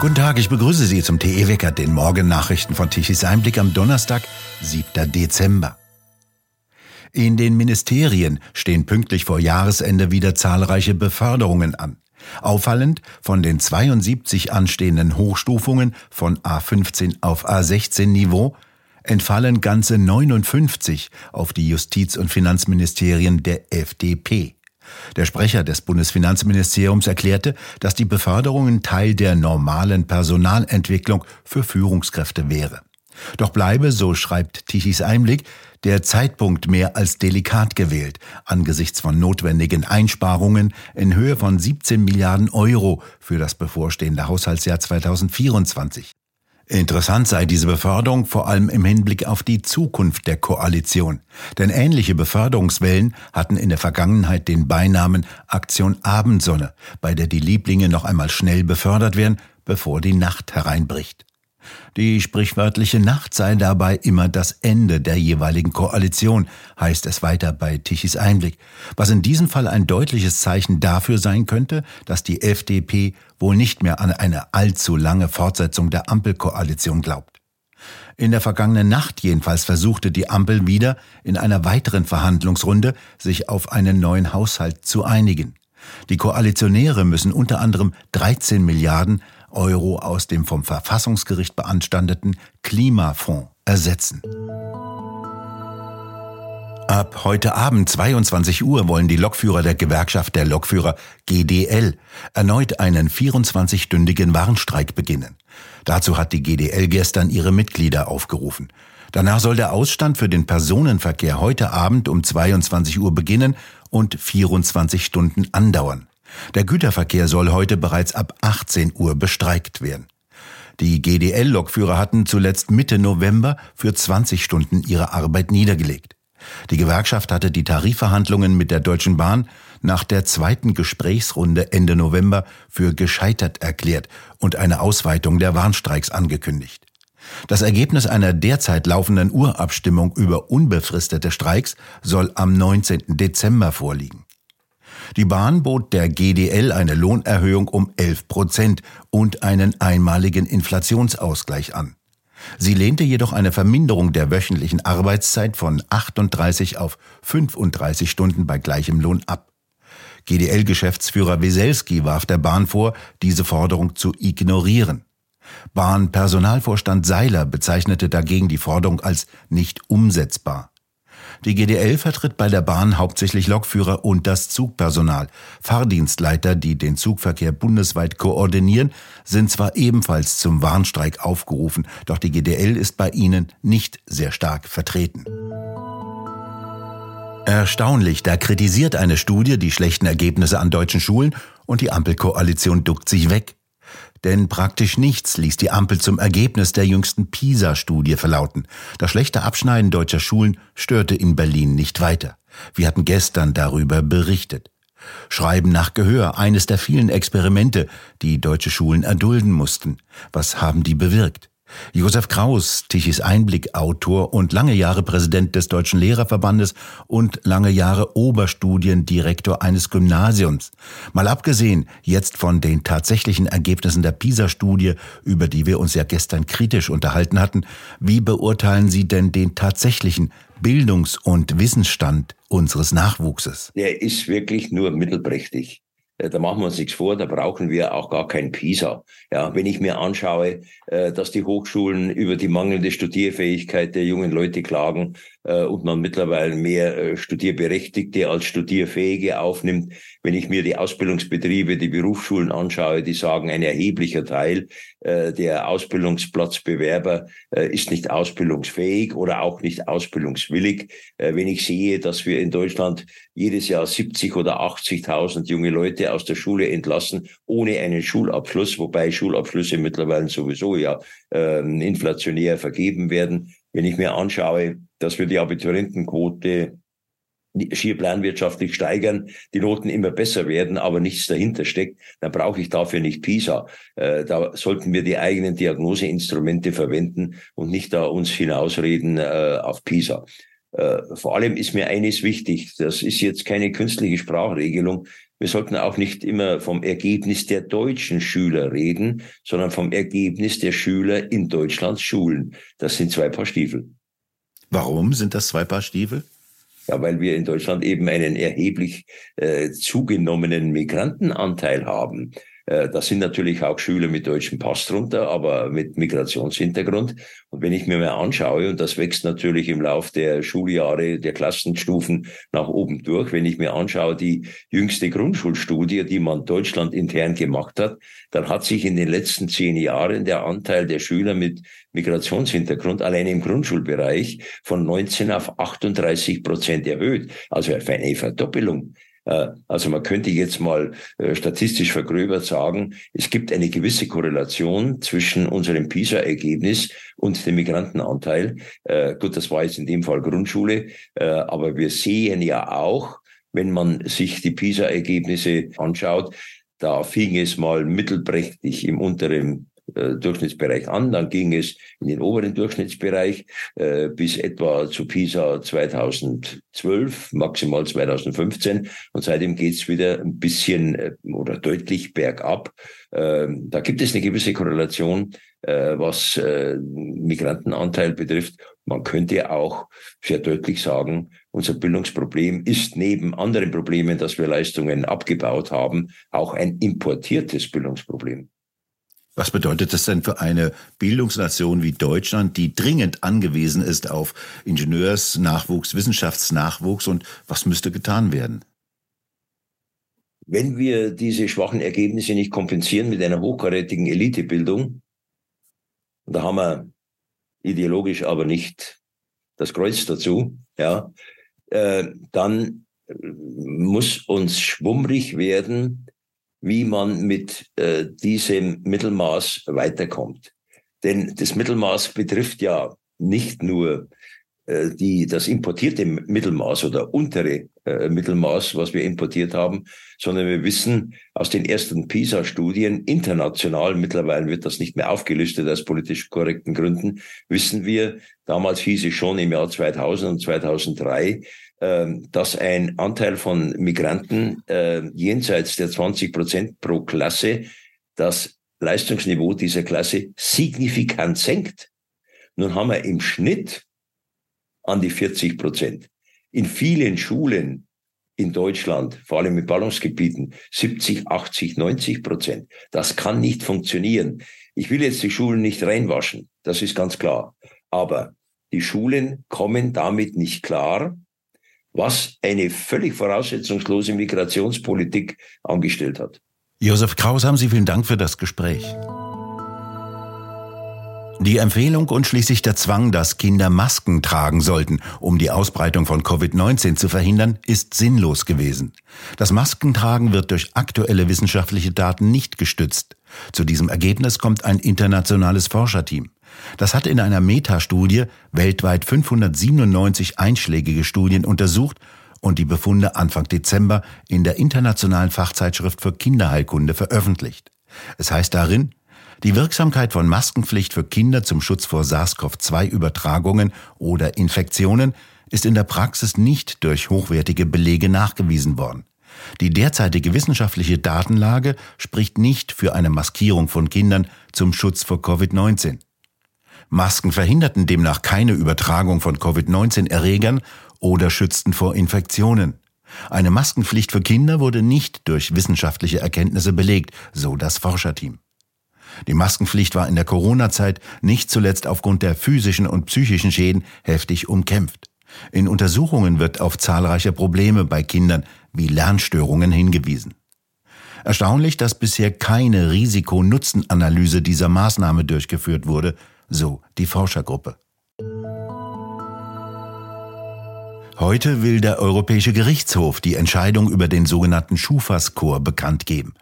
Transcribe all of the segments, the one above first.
Guten Tag, ich begrüße Sie zum TE Wecker, den Morgennachrichten von Tichys Einblick am Donnerstag, 7. Dezember. In den Ministerien stehen pünktlich vor Jahresende wieder zahlreiche Beförderungen an. Auffallend, von den 72 anstehenden Hochstufungen von A15 auf A16 Niveau entfallen ganze 59 auf die Justiz- und Finanzministerien der FDP. Der Sprecher des Bundesfinanzministeriums erklärte, dass die Beförderungen Teil der normalen Personalentwicklung für Führungskräfte wäre. Doch bleibe, so schreibt Tichys Einblick, der Zeitpunkt mehr als delikat gewählt, angesichts von notwendigen Einsparungen in Höhe von 17 Milliarden Euro für das bevorstehende Haushaltsjahr 2024. Interessant sei diese Beförderung vor allem im Hinblick auf die Zukunft der Koalition. Denn ähnliche Beförderungswellen hatten in der Vergangenheit den Beinamen Aktion Abendsonne, bei der die Lieblinge noch einmal schnell befördert werden, bevor die Nacht hereinbricht. Die sprichwörtliche Nacht sei dabei immer das Ende der jeweiligen Koalition, heißt es weiter bei Tichys Einblick, was in diesem Fall ein deutliches Zeichen dafür sein könnte, dass die FDP wohl nicht mehr an eine allzu lange Fortsetzung der Ampelkoalition glaubt. In der vergangenen Nacht jedenfalls versuchte die Ampel wieder in einer weiteren Verhandlungsrunde sich auf einen neuen Haushalt zu einigen. Die Koalitionäre müssen unter anderem 13 Milliarden Euro aus dem vom Verfassungsgericht beanstandeten Klimafonds ersetzen. Ab heute Abend 22 Uhr wollen die Lokführer der Gewerkschaft der Lokführer GDL erneut einen 24-stündigen Warnstreik beginnen. Dazu hat die GDL gestern ihre Mitglieder aufgerufen. Danach soll der Ausstand für den Personenverkehr heute Abend um 22 Uhr beginnen und 24 Stunden andauern. Der Güterverkehr soll heute bereits ab 18 Uhr bestreikt werden. Die GDL-Lokführer hatten zuletzt Mitte November für 20 Stunden ihre Arbeit niedergelegt. Die Gewerkschaft hatte die Tarifverhandlungen mit der Deutschen Bahn nach der zweiten Gesprächsrunde Ende November für gescheitert erklärt und eine Ausweitung der Warnstreiks angekündigt. Das Ergebnis einer derzeit laufenden Urabstimmung über unbefristete Streiks soll am 19. Dezember vorliegen. Die Bahn bot der GDL eine Lohnerhöhung um 11 Prozent und einen einmaligen Inflationsausgleich an. Sie lehnte jedoch eine Verminderung der wöchentlichen Arbeitszeit von 38 auf 35 Stunden bei gleichem Lohn ab. GDL-Geschäftsführer Weselski warf der Bahn vor, diese Forderung zu ignorieren. Bahnpersonalvorstand Seiler bezeichnete dagegen die Forderung als nicht umsetzbar. Die GDL vertritt bei der Bahn hauptsächlich Lokführer und das Zugpersonal. Fahrdienstleiter, die den Zugverkehr bundesweit koordinieren, sind zwar ebenfalls zum Warnstreik aufgerufen, doch die GDL ist bei ihnen nicht sehr stark vertreten. Erstaunlich, da kritisiert eine Studie die schlechten Ergebnisse an deutschen Schulen und die Ampelkoalition duckt sich weg. Denn praktisch nichts ließ die Ampel zum Ergebnis der jüngsten PISA-Studie verlauten. Das schlechte Abschneiden deutscher Schulen störte in Berlin nicht weiter. Wir hatten gestern darüber berichtet. Schreiben nach Gehör, eines der vielen Experimente, die deutsche Schulen erdulden mussten. Was haben die bewirkt? Josef Kraus, Tichys Einblick Autor und lange Jahre Präsident des Deutschen Lehrerverbandes und lange Jahre Oberstudiendirektor eines Gymnasiums. Mal abgesehen jetzt von den tatsächlichen Ergebnissen der PISA-Studie, über die wir uns ja gestern kritisch unterhalten hatten, wie beurteilen Sie denn den tatsächlichen Bildungs- und Wissensstand unseres Nachwuchses? Der ist wirklich nur mittelprächtig. Äh, da machen wir uns nichts vor, da brauchen wir auch gar kein PISA. Ja, wenn ich mir anschaue, äh, dass die Hochschulen über die mangelnde Studierfähigkeit der jungen Leute klagen äh, und man mittlerweile mehr Studierberechtigte als Studierfähige aufnimmt, wenn ich mir die Ausbildungsbetriebe, die Berufsschulen anschaue, die sagen, ein erheblicher Teil der Ausbildungsplatzbewerber ist nicht ausbildungsfähig oder auch nicht ausbildungswillig. Wenn ich sehe, dass wir in Deutschland jedes Jahr 70 oder 80.000 junge Leute aus der Schule entlassen, ohne einen Schulabschluss, wobei Schulabschlüsse mittlerweile sowieso ja äh, inflationär vergeben werden. Wenn ich mir anschaue, dass wir die Abiturientenquote schier planwirtschaftlich steigern, die Noten immer besser werden, aber nichts dahinter steckt, dann brauche ich dafür nicht PISA. Äh, da sollten wir die eigenen Diagnoseinstrumente verwenden und nicht da uns hinausreden äh, auf PISA. Äh, vor allem ist mir eines wichtig, das ist jetzt keine künstliche Sprachregelung. Wir sollten auch nicht immer vom Ergebnis der deutschen Schüler reden, sondern vom Ergebnis der Schüler in Deutschlands Schulen. Das sind zwei Paar Stiefel. Warum sind das zwei Paar Stiefel? Ja, weil wir in Deutschland eben einen erheblich äh, zugenommenen Migrantenanteil haben. Äh, da sind natürlich auch Schüler mit deutschem Pass drunter, aber mit Migrationshintergrund. Und wenn ich mir mal anschaue, und das wächst natürlich im Lauf der Schuljahre, der Klassenstufen nach oben durch, wenn ich mir anschaue, die jüngste Grundschulstudie, die man Deutschland intern gemacht hat, dann hat sich in den letzten zehn Jahren der Anteil der Schüler mit Migrationshintergrund allein im Grundschulbereich von 19 auf 38 Prozent erhöht. Also eine Verdoppelung. Äh, also man könnte jetzt mal äh, statistisch vergröbert sagen, es gibt eine gewisse Korrelation zwischen unserem PISA-Ergebnis und dem Migrantenanteil. Äh, gut, das war jetzt in dem Fall Grundschule, aber wir sehen ja auch, wenn man sich die PISA-Ergebnisse anschaut, da fing es mal mittelprächtig im unteren äh, Durchschnittsbereich an. Dann ging es in den oberen Durchschnittsbereich äh, bis etwa zu PISA 2012, maximal 2015. Und seitdem geht's wieder ein bisschen äh, oder deutlich bergab. Ähm, da gibt es eine gewisse Korrelation, äh, was äh, Migrantenanteil betrifft. Man könnte auch sehr deutlich sagen, unser Bildungsproblem ist neben anderen Problemen, dass wir Leistungen abgebaut haben, auch ein importiertes Bildungsproblem. Was bedeutet das denn für eine Bildungsnation wie Deutschland, die dringend angewiesen ist auf Ingenieursnachwuchs, Wissenschaftsnachwuchs und was müsste getan werden? Wenn wir diese schwachen Ergebnisse nicht kompensieren mit einer hochkarätigen Elitebildung, da haben wir ideologisch aber nicht das Kreuz dazu, ja, äh, dann muss uns schwummrig werden, wie man mit äh, diesem Mittelmaß weiterkommt. Denn das Mittelmaß betrifft ja nicht nur äh, die, das importierte Mittelmaß oder untere äh, Mittelmaß, was wir importiert haben, sondern wir wissen aus den ersten PISA-Studien international, mittlerweile wird das nicht mehr aufgelistet aus politisch korrekten Gründen, wissen wir, damals hieß es schon im Jahr 2000 und 2003, ähm, dass ein Anteil von Migranten äh, jenseits der 20 Prozent pro Klasse das Leistungsniveau dieser Klasse signifikant senkt. Nun haben wir im Schnitt an die 40 Prozent. In vielen Schulen in Deutschland, vor allem in Ballungsgebieten, 70, 80, 90 Prozent. Das kann nicht funktionieren. Ich will jetzt die Schulen nicht reinwaschen, das ist ganz klar. Aber die Schulen kommen damit nicht klar, was eine völlig voraussetzungslose Migrationspolitik angestellt hat. Josef Kraus, haben Sie vielen Dank für das Gespräch. Die Empfehlung und schließlich der Zwang, dass Kinder Masken tragen sollten, um die Ausbreitung von Covid-19 zu verhindern, ist sinnlos gewesen. Das Maskentragen wird durch aktuelle wissenschaftliche Daten nicht gestützt. Zu diesem Ergebnis kommt ein internationales Forscherteam. Das hat in einer Metastudie weltweit 597 einschlägige Studien untersucht und die Befunde Anfang Dezember in der internationalen Fachzeitschrift für Kinderheilkunde veröffentlicht. Es heißt darin, die Wirksamkeit von Maskenpflicht für Kinder zum Schutz vor SARS-CoV-2-Übertragungen oder Infektionen ist in der Praxis nicht durch hochwertige Belege nachgewiesen worden. Die derzeitige wissenschaftliche Datenlage spricht nicht für eine Maskierung von Kindern zum Schutz vor Covid-19. Masken verhinderten demnach keine Übertragung von Covid-19-Erregern oder schützten vor Infektionen. Eine Maskenpflicht für Kinder wurde nicht durch wissenschaftliche Erkenntnisse belegt, so das Forscherteam. Die Maskenpflicht war in der Corona-Zeit nicht zuletzt aufgrund der physischen und psychischen Schäden heftig umkämpft. In Untersuchungen wird auf zahlreiche Probleme bei Kindern wie Lernstörungen hingewiesen. Erstaunlich, dass bisher keine Risiko-Nutzen-Analyse dieser Maßnahme durchgeführt wurde, so die Forschergruppe. Heute will der Europäische Gerichtshof die Entscheidung über den sogenannten Schufa-Score bekannt geben.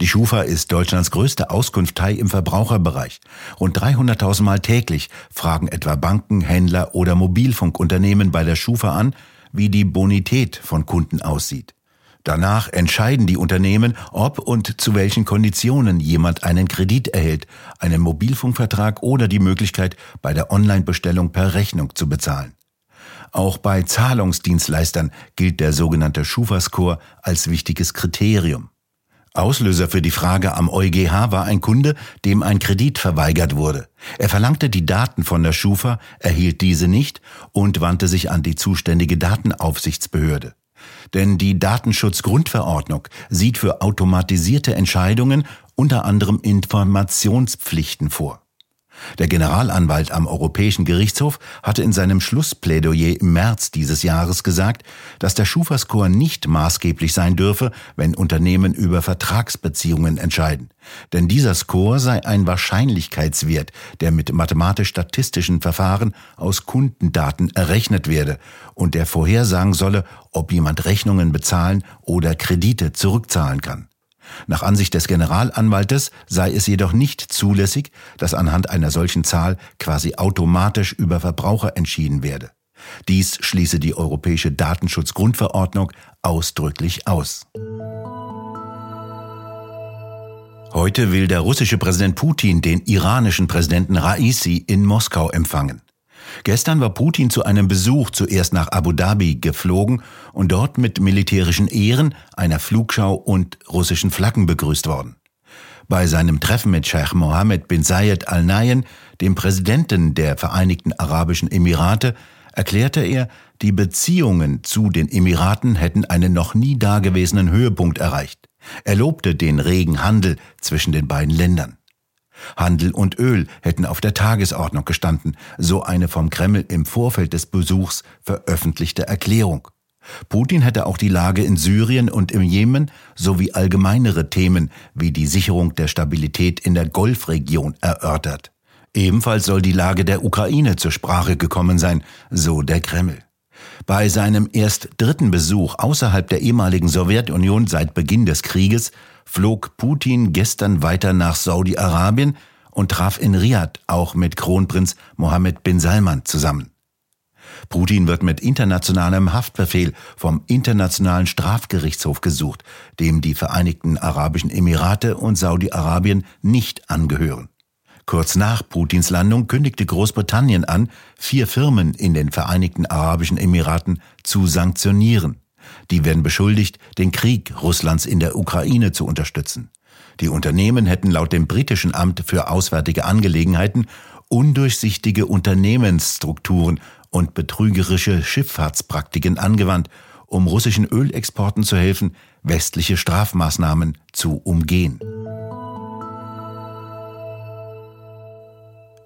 Die Schufa ist Deutschlands größte Auskunftei im Verbraucherbereich. Rund 300.000 Mal täglich fragen etwa Banken, Händler oder Mobilfunkunternehmen bei der Schufa an, wie die Bonität von Kunden aussieht. Danach entscheiden die Unternehmen, ob und zu welchen Konditionen jemand einen Kredit erhält, einen Mobilfunkvertrag oder die Möglichkeit, bei der Online-Bestellung per Rechnung zu bezahlen. Auch bei Zahlungsdienstleistern gilt der sogenannte Schufa-Score als wichtiges Kriterium. Auslöser für die Frage am EuGH war ein Kunde, dem ein Kredit verweigert wurde. Er verlangte die Daten von der Schufa, erhielt diese nicht und wandte sich an die zuständige Datenaufsichtsbehörde. Denn die Datenschutzgrundverordnung sieht für automatisierte Entscheidungen unter anderem Informationspflichten vor. Der Generalanwalt am Europäischen Gerichtshof hatte in seinem Schlussplädoyer im März dieses Jahres gesagt, dass der Schufa-Score nicht maßgeblich sein dürfe, wenn Unternehmen über Vertragsbeziehungen entscheiden. Denn dieser Score sei ein Wahrscheinlichkeitswert, der mit mathematisch-statistischen Verfahren aus Kundendaten errechnet werde und der vorhersagen solle, ob jemand Rechnungen bezahlen oder Kredite zurückzahlen kann. Nach Ansicht des Generalanwaltes sei es jedoch nicht zulässig, dass anhand einer solchen Zahl quasi automatisch über Verbraucher entschieden werde. Dies schließe die Europäische Datenschutzgrundverordnung ausdrücklich aus. Heute will der russische Präsident Putin den iranischen Präsidenten Raisi in Moskau empfangen. Gestern war Putin zu einem Besuch zuerst nach Abu Dhabi geflogen und dort mit militärischen Ehren, einer Flugschau und russischen Flaggen begrüßt worden. Bei seinem Treffen mit Scheich Mohammed bin Zayed Al Nahyan, dem Präsidenten der Vereinigten Arabischen Emirate, erklärte er, die Beziehungen zu den Emiraten hätten einen noch nie dagewesenen Höhepunkt erreicht. Er lobte den regen Handel zwischen den beiden Ländern. Handel und Öl hätten auf der Tagesordnung gestanden, so eine vom Kreml im Vorfeld des Besuchs veröffentlichte Erklärung. Putin hätte auch die Lage in Syrien und im Jemen sowie allgemeinere Themen wie die Sicherung der Stabilität in der Golfregion erörtert. Ebenfalls soll die Lage der Ukraine zur Sprache gekommen sein, so der Kreml. Bei seinem erst dritten Besuch außerhalb der ehemaligen Sowjetunion seit Beginn des Krieges flog Putin gestern weiter nach Saudi-Arabien und traf in Riad auch mit Kronprinz Mohammed bin Salman zusammen. Putin wird mit internationalem Haftbefehl vom Internationalen Strafgerichtshof gesucht, dem die Vereinigten Arabischen Emirate und Saudi-Arabien nicht angehören. Kurz nach Putins Landung kündigte Großbritannien an, vier Firmen in den Vereinigten Arabischen Emiraten zu sanktionieren. Die werden beschuldigt, den Krieg Russlands in der Ukraine zu unterstützen. Die Unternehmen hätten laut dem britischen Amt für Auswärtige Angelegenheiten undurchsichtige Unternehmensstrukturen und betrügerische Schifffahrtspraktiken angewandt, um russischen Ölexporten zu helfen, westliche Strafmaßnahmen zu umgehen.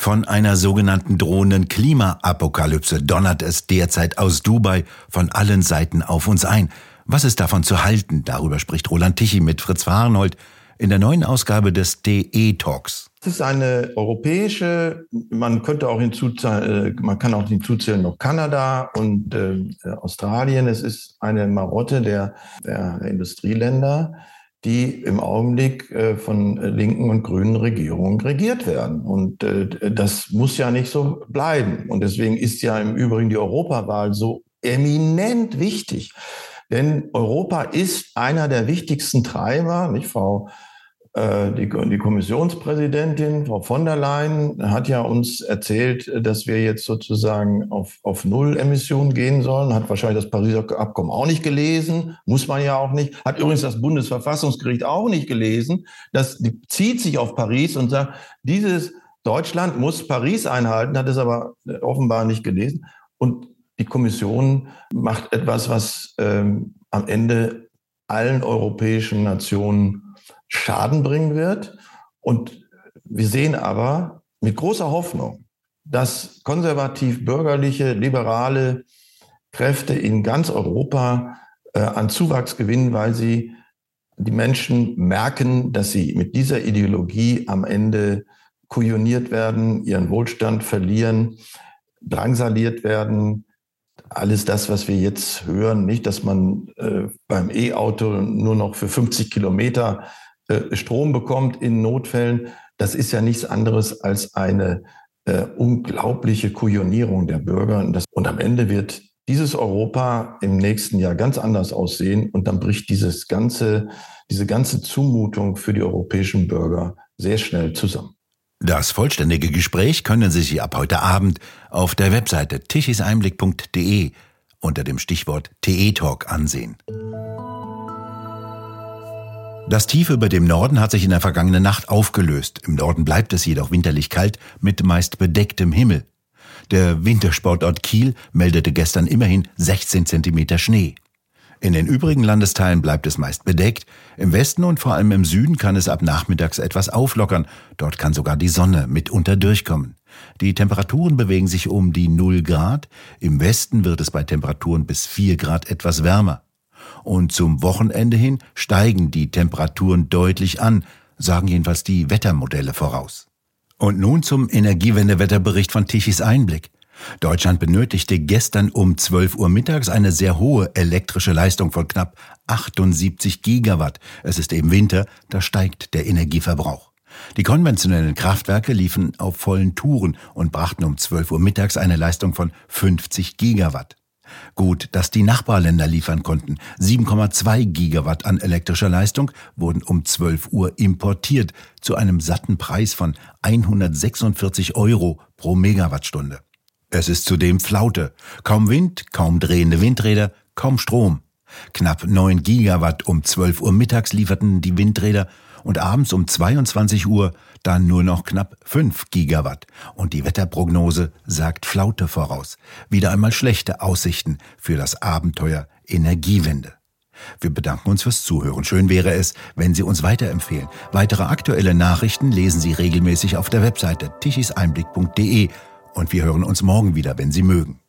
Von einer sogenannten drohenden Klimaapokalypse donnert es derzeit aus Dubai von allen Seiten auf uns ein. Was ist davon zu halten? Darüber spricht Roland Tichy mit Fritz Fahrenhold in der neuen Ausgabe des DE Talks. Es ist eine europäische, man könnte auch hinzuzählen, äh, man kann auch hinzuzählen noch Kanada und äh, Australien. Es ist eine Marotte der, der Industrieländer, die im Augenblick äh, von linken und grünen Regierungen regiert werden. Und äh, das muss ja nicht so bleiben. Und deswegen ist ja im Übrigen die Europawahl so eminent wichtig. Denn Europa ist einer der wichtigsten Treiber, nicht Frau die, die Kommissionspräsidentin, Frau von der Leyen, hat ja uns erzählt, dass wir jetzt sozusagen auf, auf Null Emissionen gehen sollen, hat wahrscheinlich das Pariser Abkommen auch nicht gelesen, muss man ja auch nicht, hat übrigens das Bundesverfassungsgericht auch nicht gelesen. Das die zieht sich auf Paris und sagt, dieses Deutschland muss Paris einhalten, hat es aber offenbar nicht gelesen. Und die Kommission macht etwas, was ähm, am Ende allen europäischen Nationen Schaden bringen wird. Und wir sehen aber mit großer Hoffnung, dass konservativ-bürgerliche, liberale Kräfte in ganz Europa äh, an Zuwachs gewinnen, weil sie die Menschen merken, dass sie mit dieser Ideologie am Ende kujoniert werden, ihren Wohlstand verlieren, drangsaliert werden. Alles das, was wir jetzt hören, nicht, dass man äh, beim E-Auto nur noch für 50 Kilometer äh, Strom bekommt in Notfällen, das ist ja nichts anderes als eine äh, unglaubliche Kujonierung der Bürger. Und, das, und am Ende wird dieses Europa im nächsten Jahr ganz anders aussehen und dann bricht dieses ganze, diese ganze Zumutung für die europäischen Bürger sehr schnell zusammen. Das vollständige Gespräch können Sie sich ab heute Abend auf der Webseite tichiseinblick.de unter dem Stichwort TE-Talk ansehen. Das Tief über dem Norden hat sich in der vergangenen Nacht aufgelöst. Im Norden bleibt es jedoch winterlich kalt mit meist bedecktem Himmel. Der Wintersportort Kiel meldete gestern immerhin 16 Zentimeter Schnee. In den übrigen Landesteilen bleibt es meist bedeckt. Im Westen und vor allem im Süden kann es ab nachmittags etwas auflockern. Dort kann sogar die Sonne mitunter durchkommen. Die Temperaturen bewegen sich um die 0 Grad. Im Westen wird es bei Temperaturen bis 4 Grad etwas wärmer. Und zum Wochenende hin steigen die Temperaturen deutlich an, sagen jedenfalls die Wettermodelle voraus. Und nun zum Energiewendewetterbericht von Tichys Einblick. Deutschland benötigte gestern um 12 Uhr mittags eine sehr hohe elektrische Leistung von knapp 78 Gigawatt. Es ist eben Winter, da steigt der Energieverbrauch. Die konventionellen Kraftwerke liefen auf vollen Touren und brachten um 12 Uhr mittags eine Leistung von 50 Gigawatt. Gut, dass die Nachbarländer liefern konnten. 7,2 Gigawatt an elektrischer Leistung wurden um 12 Uhr importiert zu einem satten Preis von 146 Euro pro Megawattstunde. Es ist zudem Flaute. Kaum Wind, kaum drehende Windräder, kaum Strom. Knapp 9 Gigawatt um 12 Uhr mittags lieferten die Windräder und abends um 22 Uhr dann nur noch knapp 5 Gigawatt. Und die Wetterprognose sagt Flaute voraus. Wieder einmal schlechte Aussichten für das Abenteuer Energiewende. Wir bedanken uns fürs Zuhören. Schön wäre es, wenn Sie uns weiterempfehlen. Weitere aktuelle Nachrichten lesen Sie regelmäßig auf der Webseite tichiseinblick.de und wir hören uns morgen wieder, wenn Sie mögen.